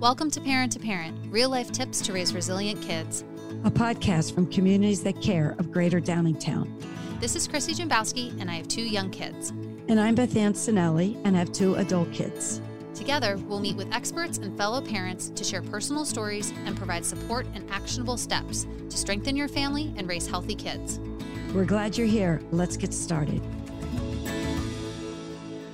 Welcome to Parent to Parent, real life tips to raise resilient kids. A podcast from communities that care of Greater Downingtown. This is Chrissie Jimbowski, and I have two young kids. And I'm Bethann Sinelli, and I have two adult kids. Together, we'll meet with experts and fellow parents to share personal stories and provide support and actionable steps to strengthen your family and raise healthy kids. We're glad you're here. Let's get started.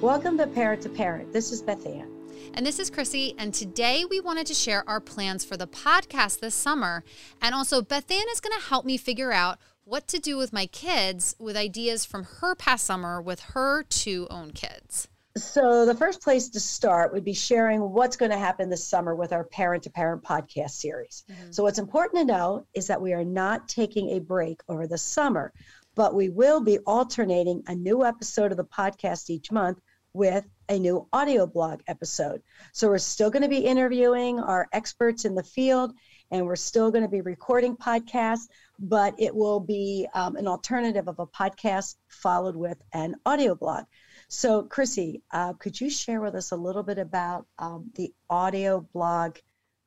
Welcome to Parent to Parent. This is Bethann. And this is Chrissie. And today we wanted to share our plans for the podcast this summer. And also, Bethann is going to help me figure out what to do with my kids with ideas from her past summer with her two own kids. So, the first place to start would be sharing what's going to happen this summer with our parent to parent podcast series. Mm-hmm. So, what's important to know is that we are not taking a break over the summer, but we will be alternating a new episode of the podcast each month with a new audio blog episode. So we're still going to be interviewing our experts in the field and we're still going to be recording podcasts, but it will be um, an alternative of a podcast followed with an audio blog. So, Chrissie, uh, could you share with us a little bit about um, the audio blog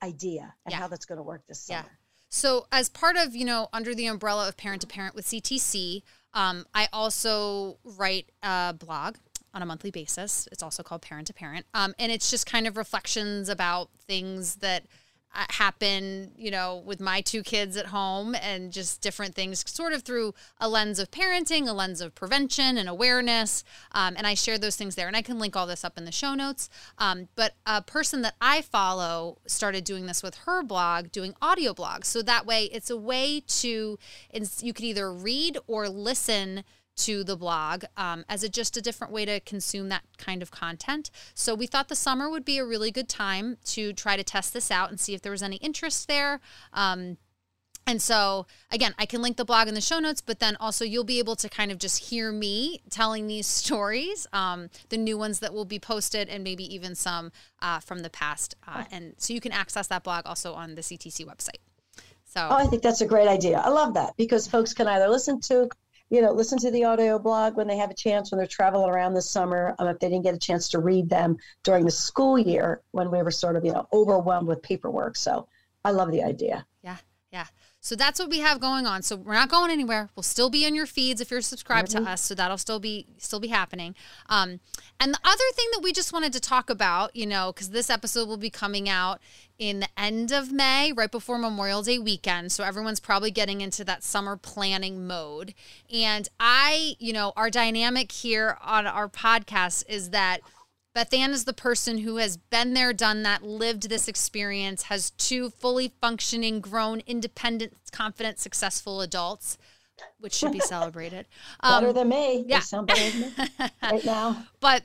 idea and yeah. how that's going to work this summer? Yeah. So, as part of, you know, under the umbrella of Parent to Parent with CTC, um, I also write a blog on a monthly basis. It's also called Parent to Parent. Um, and it's just kind of reflections about things that uh, happen, you know, with my two kids at home and just different things, sort of through a lens of parenting, a lens of prevention and awareness. Um, and I share those things there. And I can link all this up in the show notes. Um, but a person that I follow started doing this with her blog, doing audio blogs. So that way it's a way to, you could either read or listen to the blog um, as a, just a different way to consume that kind of content. So we thought the summer would be a really good time to try to test this out and see if there was any interest there. Um, and so, again, I can link the blog in the show notes, but then also you'll be able to kind of just hear me telling these stories, um, the new ones that will be posted, and maybe even some uh, from the past. Uh, and so you can access that blog also on the CTC website. So, oh, I think that's a great idea. I love that because folks can either listen to you know, listen to the audio blog when they have a chance when they're traveling around this summer. Um, if they didn't get a chance to read them during the school year when we were sort of, you know, overwhelmed with paperwork. So I love the idea. Yeah. Yeah. So that's what we have going on. So we're not going anywhere. We'll still be in your feeds if you're subscribed mm-hmm. to us. So that'll still be still be happening. Um, and the other thing that we just wanted to talk about, you know, because this episode will be coming out in the end of May, right before Memorial Day weekend. So everyone's probably getting into that summer planning mode. And I, you know, our dynamic here on our podcast is that Bethann is the person who has been there, done that, lived this experience, has two fully functioning, grown, independent, confident, successful adults, which should be celebrated. Um, better than me. Yeah. right now. But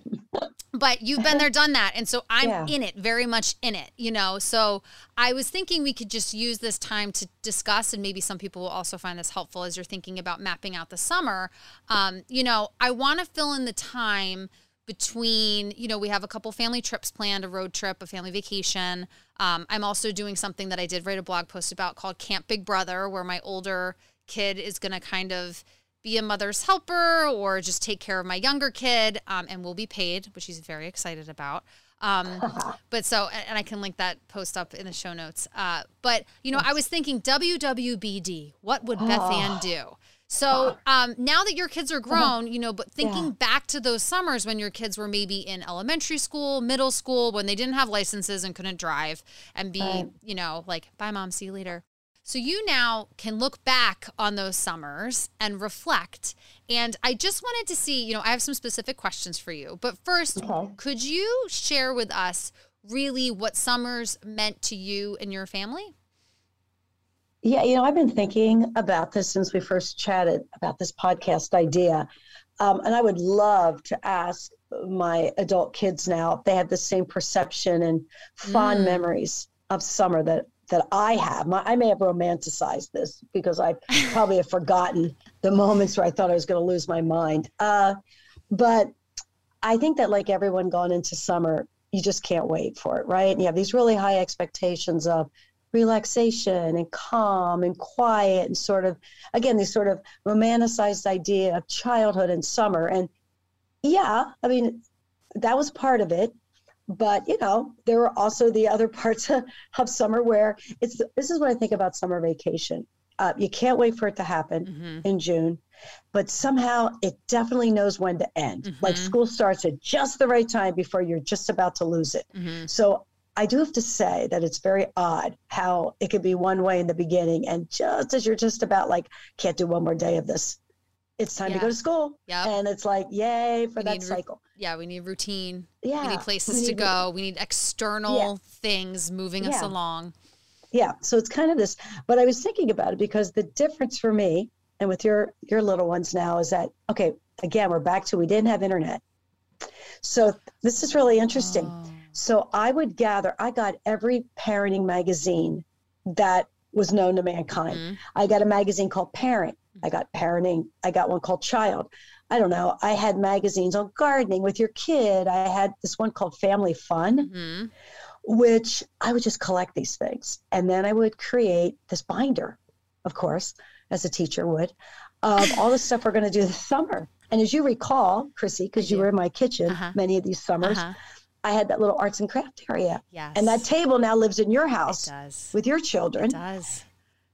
but you've been there, done that. And so I'm yeah. in it, very much in it, you know. So I was thinking we could just use this time to discuss, and maybe some people will also find this helpful as you're thinking about mapping out the summer. Um, you know, I want to fill in the time – between, you know, we have a couple family trips planned, a road trip, a family vacation. Um, I'm also doing something that I did write a blog post about called Camp Big Brother, where my older kid is going to kind of be a mother's helper or just take care of my younger kid um, and will be paid, which he's very excited about. Um, but so, and I can link that post up in the show notes. Uh, but, you know, I was thinking WWBD, what would Bethann do? So um, now that your kids are uh-huh. grown, you know, but thinking yeah. back to those summers when your kids were maybe in elementary school, middle school, when they didn't have licenses and couldn't drive and be, right. you know, like, bye, mom, see you later. So you now can look back on those summers and reflect. And I just wanted to see, you know, I have some specific questions for you. But first, okay. could you share with us really what summers meant to you and your family? Yeah, you know, I've been thinking about this since we first chatted about this podcast idea. Um, and I would love to ask my adult kids now if they have the same perception and fond mm. memories of summer that that I have. My, I may have romanticized this because I probably have forgotten the moments where I thought I was going to lose my mind. Uh, but I think that, like everyone going into summer, you just can't wait for it, right? And you have these really high expectations of relaxation and calm and quiet and sort of again this sort of romanticized idea of childhood and summer and yeah i mean that was part of it but you know, there are also the other parts of, of summer where it's this is what I think about summer vacation. Uh, you can't wait for it to happen mm-hmm. in June, but somehow it definitely knows when to end. Mm-hmm. Like school starts at just the right time before you're just about to lose it. Mm-hmm. So I do have to say that it's very odd how it could be one way in the beginning, and just as you're just about like, can't do one more day of this, it's time yeah. to go to school. Yeah. And it's like, yay for we that cycle. yeah, we need routine. Yeah. We need places we need to go. We need external yeah. things moving yeah. us along. Yeah. So it's kind of this, but I was thinking about it because the difference for me and with your your little ones now is that okay, again, we're back to we didn't have internet. So this is really interesting. Oh. So I would gather, I got every parenting magazine that was known to mankind. Mm-hmm. I got a magazine called Parent. I got parenting. I got one called Child. I don't know. I had magazines on gardening with your kid. I had this one called Family Fun, mm-hmm. which I would just collect these things. And then I would create this binder, of course, as a teacher would, of all the stuff we're going to do this summer. And as you recall, Chrissie, because you were in my kitchen uh-huh. many of these summers, uh-huh. I had that little arts and craft area. Yes. And that table now lives in your house with your children. It does.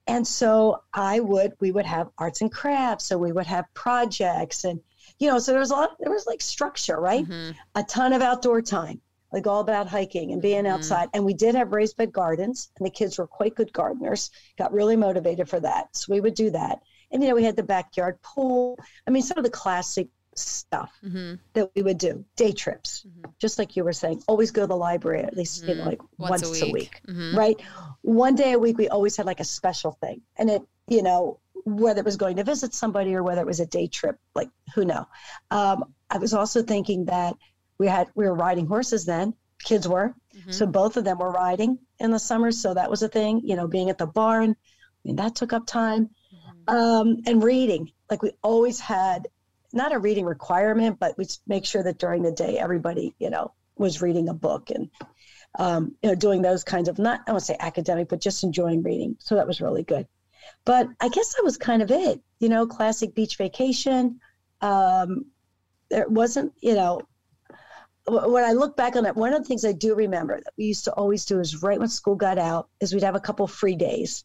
And so I would, we would have arts and crafts. So we would have projects and, you know, so there was a lot, there was like structure, right? Mm-hmm. A ton of outdoor time, like all about hiking and being mm-hmm. outside. And we did have raised bed gardens and the kids were quite good gardeners, got really motivated for that. So we would do that. And, you know, we had the backyard pool. I mean, some of the classic stuff mm-hmm. that we would do day trips mm-hmm. just like you were saying always go to the library at least mm-hmm. you know mm-hmm. like once, once a week, a week mm-hmm. right one day a week we always had like a special thing and it you know whether it was going to visit somebody or whether it was a day trip like who know um, i was also thinking that we had we were riding horses then kids were mm-hmm. so both of them were riding in the summer so that was a thing you know being at the barn i mean that took up time um, and reading like we always had not a reading requirement, but we make sure that during the day everybody, you know, was reading a book and um, you know doing those kinds of not I won't say academic, but just enjoying reading. So that was really good. But I guess that was kind of it. You know, classic beach vacation. Um, there wasn't, you know, when I look back on it, one of the things I do remember that we used to always do is right when school got out is we'd have a couple free days,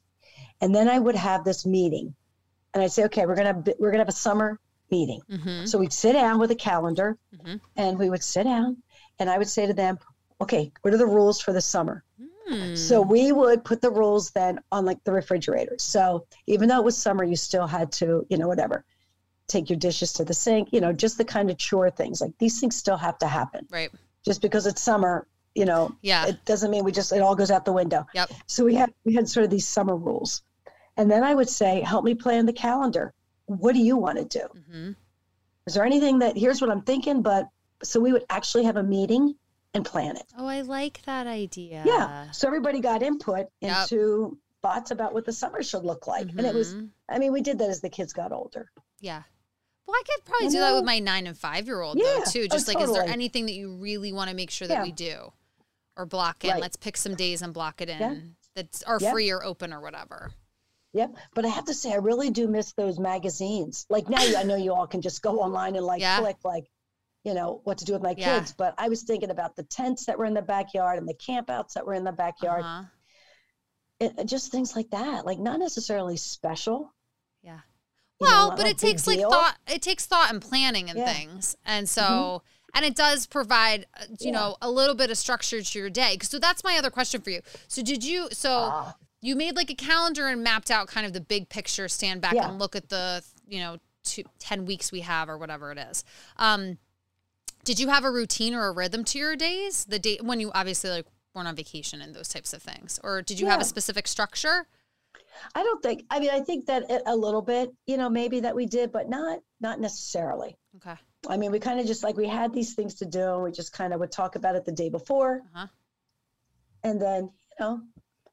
and then I would have this meeting, and I'd say, okay, we're gonna we're gonna have a summer meeting. Mm-hmm. So we'd sit down with a calendar mm-hmm. and we would sit down and I would say to them, okay, what are the rules for the summer? Mm. So we would put the rules then on like the refrigerator. So even though it was summer, you still had to, you know, whatever, take your dishes to the sink, you know, just the kind of chore things. Like these things still have to happen. Right. Just because it's summer, you know, yeah. it doesn't mean we just it all goes out the window. Yep. So we had we had sort of these summer rules. And then I would say, help me plan the calendar what do you want to do? Mm-hmm. Is there anything that here's what I'm thinking, but so we would actually have a meeting and plan it. Oh, I like that idea. Yeah. So everybody got input yep. into thoughts about what the summer should look like. Mm-hmm. And it was, mm-hmm. I mean, we did that as the kids got older. Yeah. Well, I could probably you do know? that with my nine and five year old yeah. though too. Just oh, like, totally. is there anything that you really want to make sure that yeah. we do, or block in? Right. Let's pick some days and block it in yeah. that's are free or open or whatever. Yep. But I have to say, I really do miss those magazines. Like now, I know you all can just go online and like yeah. click, like, you know, what to do with my yeah. kids. But I was thinking about the tents that were in the backyard and the campouts that were in the backyard. Uh-huh. It, just things like that, like not necessarily special. Yeah. Well, know, but it takes like thought. It takes thought and planning and yeah. things, and so. Mm-hmm and it does provide uh, you know a little bit of structure to your day so that's my other question for you so did you so uh, you made like a calendar and mapped out kind of the big picture, stand back yeah. and look at the, you know, two, 10 weeks we have or whatever it is. Um, did you have a routine or a rhythm to your days? The day when you obviously like weren't on vacation and those types of things, or did you yeah. have a specific structure? I don't think. I mean, I think that a little bit, you know, maybe that we did, but not not necessarily. Okay. I mean, we kind of just like we had these things to do, and we just kind of would talk about it the day before, uh-huh. and then you know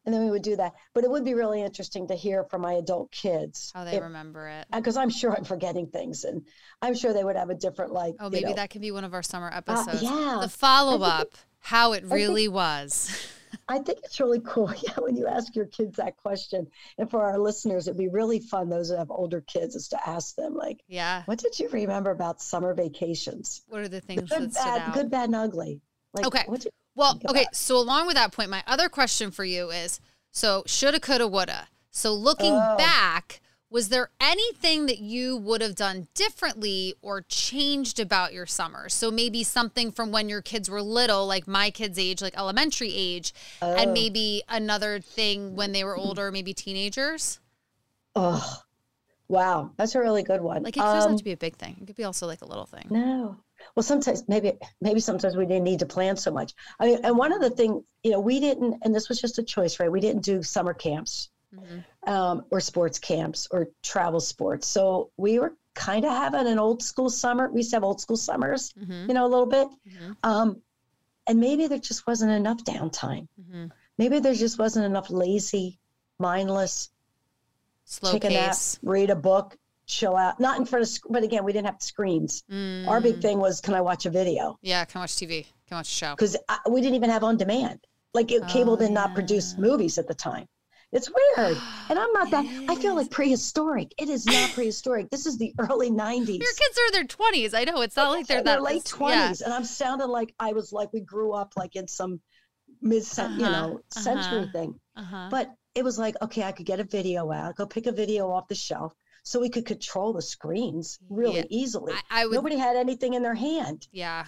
and then we would do that. But it would be really interesting to hear from my adult kids how they if, remember it, because I'm sure I'm forgetting things, and I'm sure they would have a different like. Oh, maybe know, that can be one of our summer uh, episodes. Uh, yeah, the follow up, how it really think, was. I think it's really cool. Yeah, when you ask your kids that question, and for our listeners, it'd be really fun. Those that have older kids, is to ask them like, yeah, what did you remember about summer vacations? What are the things good, that bad, good, bad, and ugly? Like, okay. Well, okay. So along with that point, my other question for you is: so shoulda, coulda, woulda. So looking oh. back, was there anything that you would have done differently or changed about your summer? So maybe something from when your kids were little, like my kids' age, like elementary age, oh. and maybe another thing when they were older, maybe teenagers? Oh, wow. That's a really good one. Like it doesn't um, have to be a big thing. It could be also like a little thing. No. Well, sometimes maybe maybe sometimes we didn't need to plan so much. I mean, and one of the things, you know, we didn't, and this was just a choice, right? We didn't do summer camps mm-hmm. um, or sports camps or travel sports. So we were kind of having an old school summer. We used to have old school summers, mm-hmm. you know, a little bit. Mm-hmm. Um, and maybe there just wasn't enough downtime. Mm-hmm. Maybe there just wasn't enough lazy, mindless, slow take pace. a nap, read a book, chill out. Not in front of, but again, we didn't have screens. Mm. Our big thing was, can I watch a video? Yeah, can I watch TV? Can I watch a show? Because we didn't even have on demand. Like it, cable oh, did yeah. not produce movies at the time. It's weird. And I'm not that, I feel like prehistoric. It is not prehistoric. This is the early 90s. Your kids are in their 20s. I know. It's not like they're, they're that late 20s. Yeah. And I'm sounding like I was like, we grew up like in some mid, uh-huh. you know, uh-huh. century uh-huh. thing. Uh-huh. But it was like, okay, I could get a video out, go pick a video off the shelf. So we could control the screens really yeah. easily. I, I would, Nobody had anything in their hand. Yeah.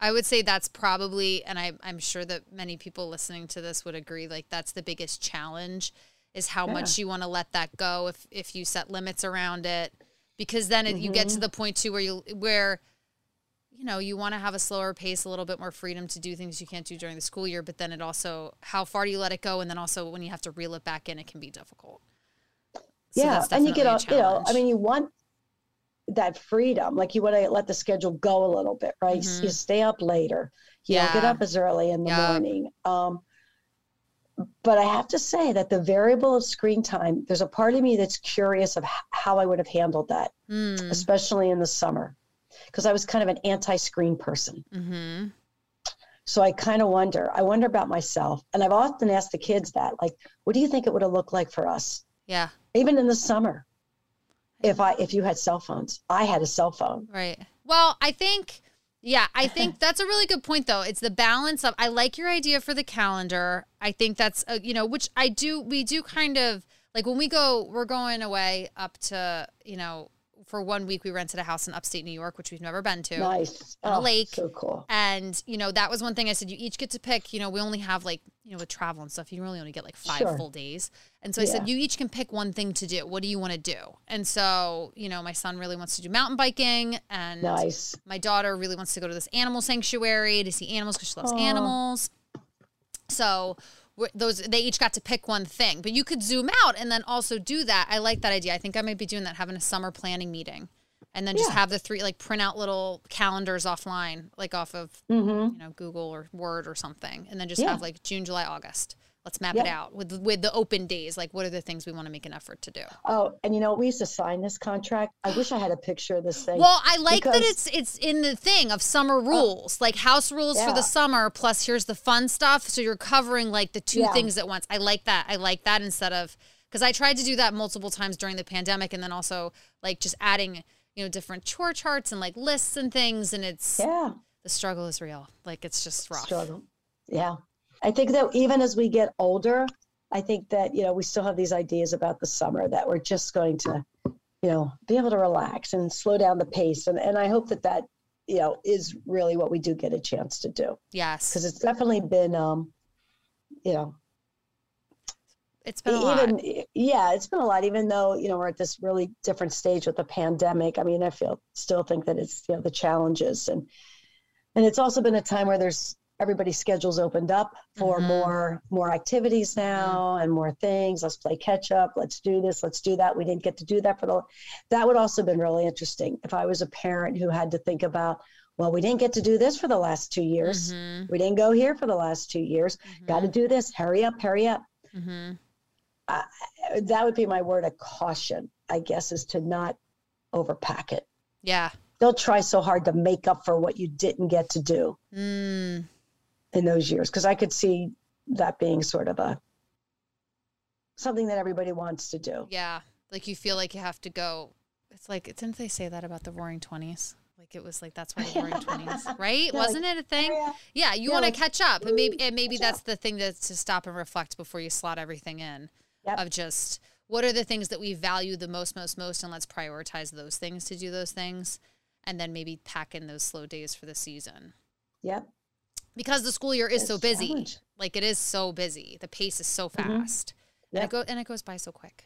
I would say that's probably, and I, I'm sure that many people listening to this would agree, like that's the biggest challenge is how yeah. much you want to let that go if if you set limits around it because then it, mm-hmm. you get to mm-hmm. the point too where you where you know you want to have a slower pace a little bit more freedom to do things you can't do during the school year but then it also how far do you let it go and then also when you have to reel it back in it can be difficult so yeah and you get all you know i mean you want that freedom like you want to let the schedule go a little bit right mm-hmm. you stay up later you yeah. get up as early in the yeah. morning um but I have to say that the variable of screen time, there's a part of me that's curious of how I would have handled that, mm. especially in the summer, because I was kind of an anti-screen person. Mm-hmm. So I kind of wonder. I wonder about myself, and I've often asked the kids that, like, what do you think it would have looked like for us? Yeah. Even in the summer, if I if you had cell phones, I had a cell phone. Right. Well, I think yeah, I think that's a really good point, though. It's the balance of, I like your idea for the calendar. I think that's, a, you know, which I do, we do kind of, like when we go, we're going away up to, you know, for one week we rented a house in upstate New York, which we've never been to. Nice. On oh, a lake. So cool. And, you know, that was one thing I said, you each get to pick, you know, we only have like, you know, with travel and stuff, you really only get like five sure. full days. And so I said, you each can pick one thing to do. What do you want to do? And so, you know, my son really wants to do mountain biking and nice. my daughter really wants to go to this animal sanctuary to see animals because she loves Aww. animals. So those they each got to pick one thing but you could zoom out and then also do that i like that idea i think i might be doing that having a summer planning meeting and then just yeah. have the three like print out little calendars offline like off of mm-hmm. you know google or word or something and then just yeah. have like june july august let's map it out with with the open days. Like what are the things we want to make an effort to do? Oh and you know we used to sign this contract. I wish i had a picture of this thing well i like because, that it's it's in the thing of summer uh, rules. Like house rules yeah. for the summer plus here's the fun stuff. So you're covering like the two yeah. things at once. I like that. I like that instead of because i tried to do that multiple times during the pandemic and then also like just adding you know different chore charts and like lists and things and it's yeah. the struggle is real. Like it's just rough. Struggle. Yeah I think that even as we get older, I think that, you know, we still have these ideas about the summer that we're just going to, you know, be able to relax and slow down the pace. And, and I hope that that, you know, is really what we do get a chance to do. Yes. Because it's definitely been, um, you know, it's been even, lot. Yeah, it's been a lot, even though, you know, we're at this really different stage with the pandemic. I mean, I feel still think that it's, you know, the challenges and, and it's also been a time where there's everybody's schedules opened up for mm-hmm. more more activities now mm-hmm. and more things. Let's play catch up. Let's do this. Let's do that. We didn't get to do that for the that would also have been really interesting. If i was a parent who had to think about well we didn't get to do this for the last two years. Mm-hmm. we didn't go here for the last two years. Got to mm-hmm. do this. Hurry up. Hurry up. Mm-hmm. uh, that would be my word of caution i guess is to not overpack it. Yeah. They'll try so hard to make up for what you didn't get to do. Mm in those years because I could see that being sort of a something that everybody wants to do. Yeah, like you feel like you have to go. It's like didn't they say that about the Roaring Twenties? Like Like it was like that's why the roaring twenties, right? Wasn't like, it a thing? Oh, yeah, yeah you yeah, want to like, catch up, and maybe and maybe that's up. the thing to to stop and reflect before you slot everything in. Yep. Of just what are the things that we value the most, most, most, and let's prioritize those things to do those things, and then maybe pack in those slow days for the season. Yep. Because the school year is it's so busy, challenge. like it is so busy. The pace is so mm-hmm. fast, mm-hmm. yep. and it go and it goes by so quick.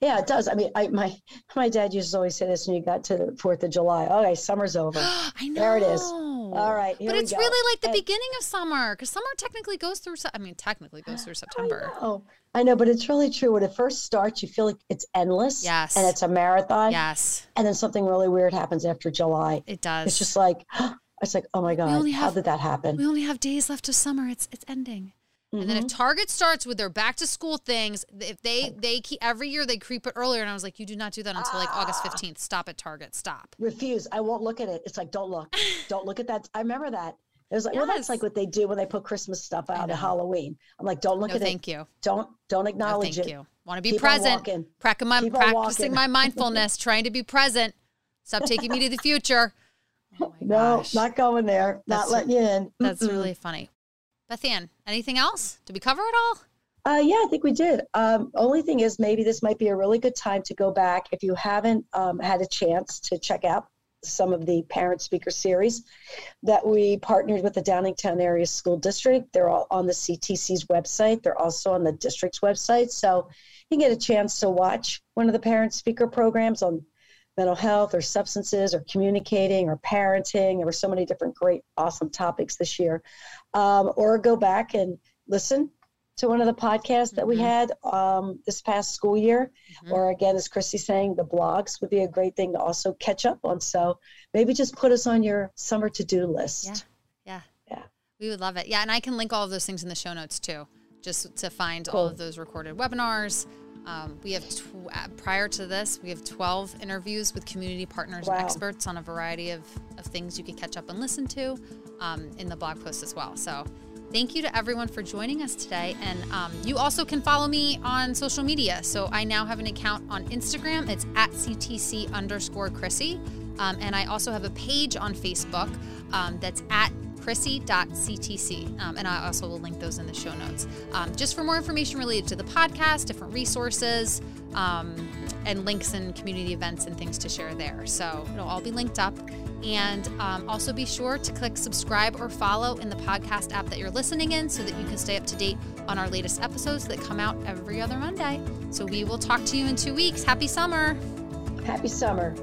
Yeah, it does. I mean, I my my dad used to always say this when you got to the Fourth of July. Okay, summer's over. I know. There it is. All right, but it's really like the and, beginning of summer because summer technically goes through. I mean, technically goes through September. I know. I know, but it's really true. When it first starts, you feel like it's endless. Yes. And it's a marathon. Yes. And then something really weird happens after July. It does. It's just like, it's like, oh my god, how have, did that happen? We only have days left of summer. It's it's ending. Mm-hmm. And then if mm-hmm. Target starts with their back to school things, if they they keep every year they creep it earlier, and I was like, you do not do that until like August ah. fifteenth. Stop at Target. Stop. Refuse. I won't look at it. It's like don't look. don't look at that. I remember that. It was like, yes. well, that's like what they do when they put Christmas stuff out at Halloween. I'm like, don't look no, at thank it. you. Don't don't acknowledge no, thank it. you. Want to be Keep present. Practicing my, practicing my mindfulness, trying to be present. Stop taking me to the future. Oh no, gosh. not going there. That's not letting you in. That's really funny. Bethann, anything else? Did we cover it all? Uh, yeah, I think we did. Um, only thing is, maybe this might be a really good time to go back if you haven't um, had a chance to check out some of the parent speaker series that we partnered with the Downingtown Area School District. They're all on the CTC's website. They're also on the district's website. So you can get a chance to watch one of the parent speaker programs on mental health or substances or communicating or parenting. There were so many different great, awesome topics this year. Um, or go back and listen to one of the podcasts that we mm-hmm. had um, this past school year. Mm-hmm. Or again, as Christy's saying, the blogs would be a great thing to also catch up on. So maybe just put us on your summer to do list. Yeah. Yeah. Yeah. We would love it. Yeah. And I can link all of those things in the show notes too, just to find cool. all of those recorded webinars. Um, we have uh, prior to this, we have 12 interviews with community partners wow. and experts on a variety of, of things you can catch up and listen to um, in the blog post as well. So thank you to everyone for joining us today. And um, you also can follow me on social media. So I now have an account on Instagram. It's at CTC underscore Chrissie. Um, and I also have a page on Facebook um, that's at chrissie.ctc. Um, and I also will link those in the show notes. Um, just for more information related to the podcast, different resources, um, and links and community events and things to share there. So it'll all be linked up. And um, also be sure to click subscribe or follow in the podcast app that you're listening in so that you can stay up to date on our latest episodes that come out every other Monday. So we will talk to you in two weeks. Happy summer. Happy summer.